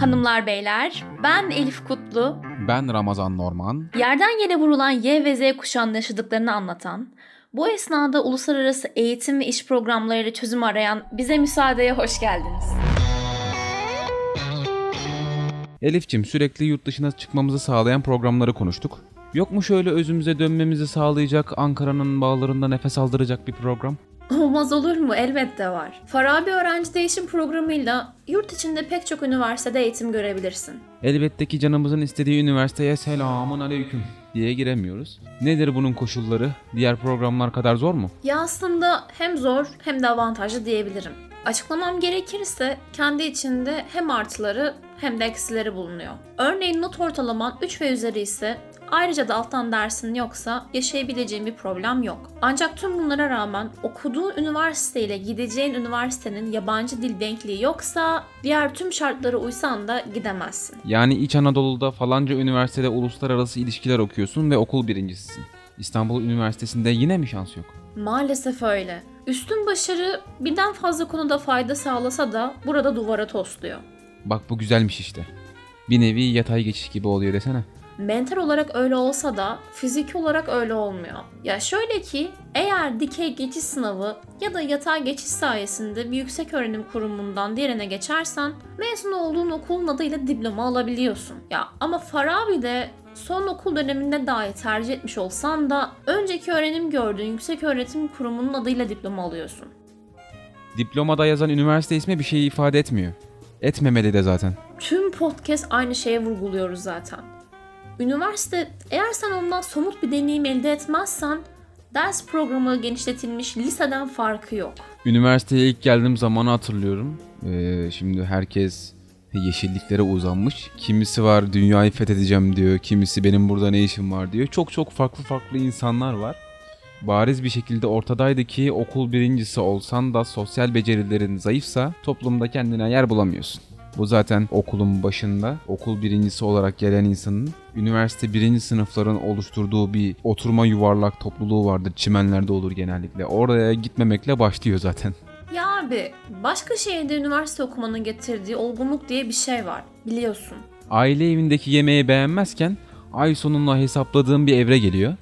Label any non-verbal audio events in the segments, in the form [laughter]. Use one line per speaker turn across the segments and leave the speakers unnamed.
Hanımlar beyler, ben Elif Kutlu.
Ben Ramazan Norman.
Yerden yere vurulan Y ve Z kuşağının yaşadıklarını anlatan, bu esnada uluslararası eğitim ve iş programlarıyla çözüm arayan bize müsaadeye hoş geldiniz.
Elifçim sürekli yurt dışına çıkmamızı sağlayan programları konuştuk. Yok mu şöyle özümüze dönmemizi sağlayacak, Ankara'nın bağlarında nefes aldıracak bir program?
Olmaz olur mu? Elbette var. Farabi Öğrenci Değişim Programı'yla yurt içinde pek çok üniversitede eğitim görebilirsin.
Elbette ki canımızın istediği üniversiteye selamun aleyküm diye giremiyoruz. Nedir bunun koşulları? Diğer programlar kadar zor mu?
Ya aslında hem zor hem de avantajlı diyebilirim. Açıklamam gerekirse kendi içinde hem artıları hem de eksileri bulunuyor. Örneğin not ortalaman 3 ve üzeri ise ayrıca da alttan dersin yoksa yaşayabileceğin bir problem yok. Ancak tüm bunlara rağmen okuduğun üniversite ile gideceğin üniversitenin yabancı dil denkliği yoksa diğer tüm şartlara uysan da gidemezsin.
Yani İç Anadolu'da falanca üniversitede uluslararası ilişkiler okuyorsun ve okul birincisisin. İstanbul Üniversitesi'nde yine mi şans yok?
Maalesef öyle. Üstün başarı birden fazla konuda fayda sağlasa da burada duvara tosluyor.
Bak bu güzelmiş işte. Bir nevi yatay geçiş gibi oluyor desene.
Mental olarak öyle olsa da fiziki olarak öyle olmuyor. Ya şöyle ki eğer dikey geçiş sınavı ya da yatay geçiş sayesinde bir yüksek öğrenim kurumundan diğerine geçersen mezun olduğun okulun adıyla diploma alabiliyorsun. Ya ama Farabi'de son okul döneminde dahi tercih etmiş olsan da önceki öğrenim gördüğün yüksek öğretim kurumunun adıyla diploma alıyorsun.
Diplomada yazan üniversite ismi bir şey ifade etmiyor. Etmemeli de zaten.
Tüm podcast aynı şeye vurguluyoruz zaten. Üniversite eğer sen ondan somut bir deneyim elde etmezsen ders programı genişletilmiş liseden farkı yok.
Üniversiteye ilk geldiğim zamanı hatırlıyorum. Ee, şimdi herkes yeşilliklere uzanmış. Kimisi var dünyayı fethedeceğim diyor. Kimisi benim burada ne işim var diyor. Çok çok farklı farklı insanlar var. Bariz bir şekilde ortadaydı ki okul birincisi olsan da sosyal becerilerin zayıfsa toplumda kendine yer bulamıyorsun. Bu zaten okulun başında okul birincisi olarak gelen insanın üniversite birinci sınıfların oluşturduğu bir oturma yuvarlak topluluğu vardır. Çimenlerde olur genellikle. Oraya gitmemekle başlıyor zaten.
Ya abi başka şehirde üniversite okumanın getirdiği olgunluk diye bir şey var biliyorsun.
Aile evindeki yemeği beğenmezken ay sonunda hesapladığın bir evre geliyor.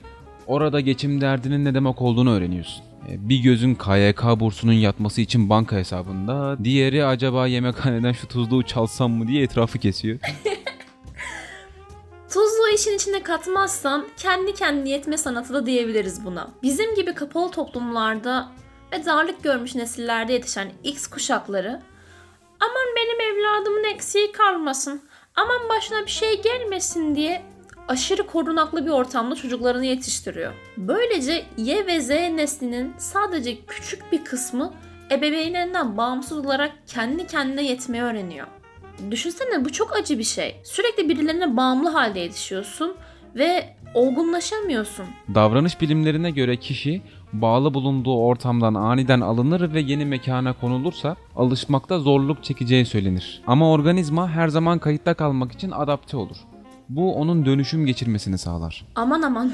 Orada geçim derdinin ne demek olduğunu öğreniyorsun. E, Bir gözün KYK bursunun yatması için banka hesabında, diğeri acaba yemekhaneden şu tuzluğu çalsam mı diye etrafı kesiyor. [laughs]
Tuzluğu işin içine katmazsan kendi kendine yetme sanatı da diyebiliriz buna. Bizim gibi kapalı toplumlarda ve darlık görmüş nesillerde yetişen X kuşakları aman benim evladımın eksiği kalmasın, aman başına bir şey gelmesin diye aşırı korunaklı bir ortamda çocuklarını yetiştiriyor. Böylece Y ve Z neslinin sadece küçük bir kısmı ebeveynlerinden bağımsız olarak kendi kendine yetmeyi öğreniyor. Düşünsene bu çok acı bir şey. Sürekli birilerine bağımlı halde yetişiyorsun ve olgunlaşamıyorsun.
Davranış bilimlerine göre kişi bağlı bulunduğu ortamdan aniden alınır ve yeni mekana konulursa alışmakta zorluk çekeceği söylenir. Ama organizma her zaman kayıtta kalmak için adapte olur. Bu onun dönüşüm geçirmesini sağlar.
Aman aman.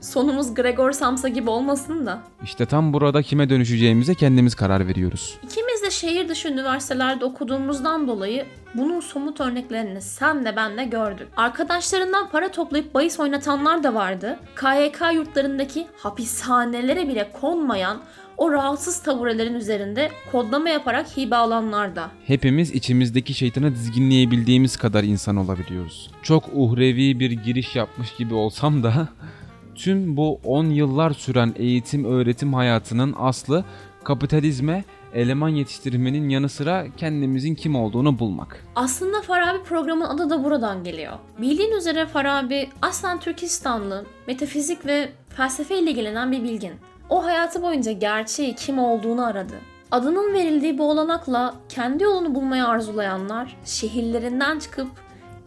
Sonumuz Gregor Samsa gibi olmasın da.
İşte tam burada kime dönüşeceğimize kendimiz karar veriyoruz.
İkimiz de şehir dışı üniversitelerde okuduğumuzdan dolayı bunun somut örneklerini sen de ben de gördük. Arkadaşlarından para toplayıp bahis oynatanlar da vardı. KYK yurtlarındaki hapishanelere bile konmayan o rahatsız taburelerin üzerinde kodlama yaparak hibe alanlar da.
Hepimiz içimizdeki şeytanı dizginleyebildiğimiz kadar insan olabiliyoruz. Çok uhrevi bir giriş yapmış gibi olsam da [laughs] tüm bu 10 yıllar süren eğitim öğretim hayatının aslı kapitalizme eleman yetiştirmenin yanı sıra kendimizin kim olduğunu bulmak.
Aslında Farabi programın adı da buradan geliyor. Bildiğin üzere Farabi aslen Türkistanlı, metafizik ve felsefe ile ilgilenen bir bilgin. O hayatı boyunca gerçeği kim olduğunu aradı. Adının verildiği bu olanakla kendi yolunu bulmayı arzulayanlar şehirlerinden çıkıp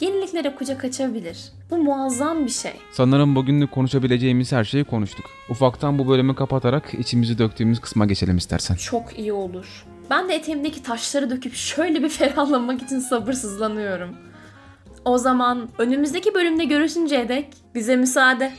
yeniliklere kucak açabilir. Bu muazzam bir şey.
Sanırım bugünlük konuşabileceğimiz her şeyi konuştuk. Ufaktan bu bölümü kapatarak içimizi döktüğümüz kısma geçelim istersen.
Çok iyi olur. Ben de eteğimdeki taşları döküp şöyle bir [laughs] ferahlamak için sabırsızlanıyorum. O zaman önümüzdeki bölümde görüşünceye dek bize müsaade.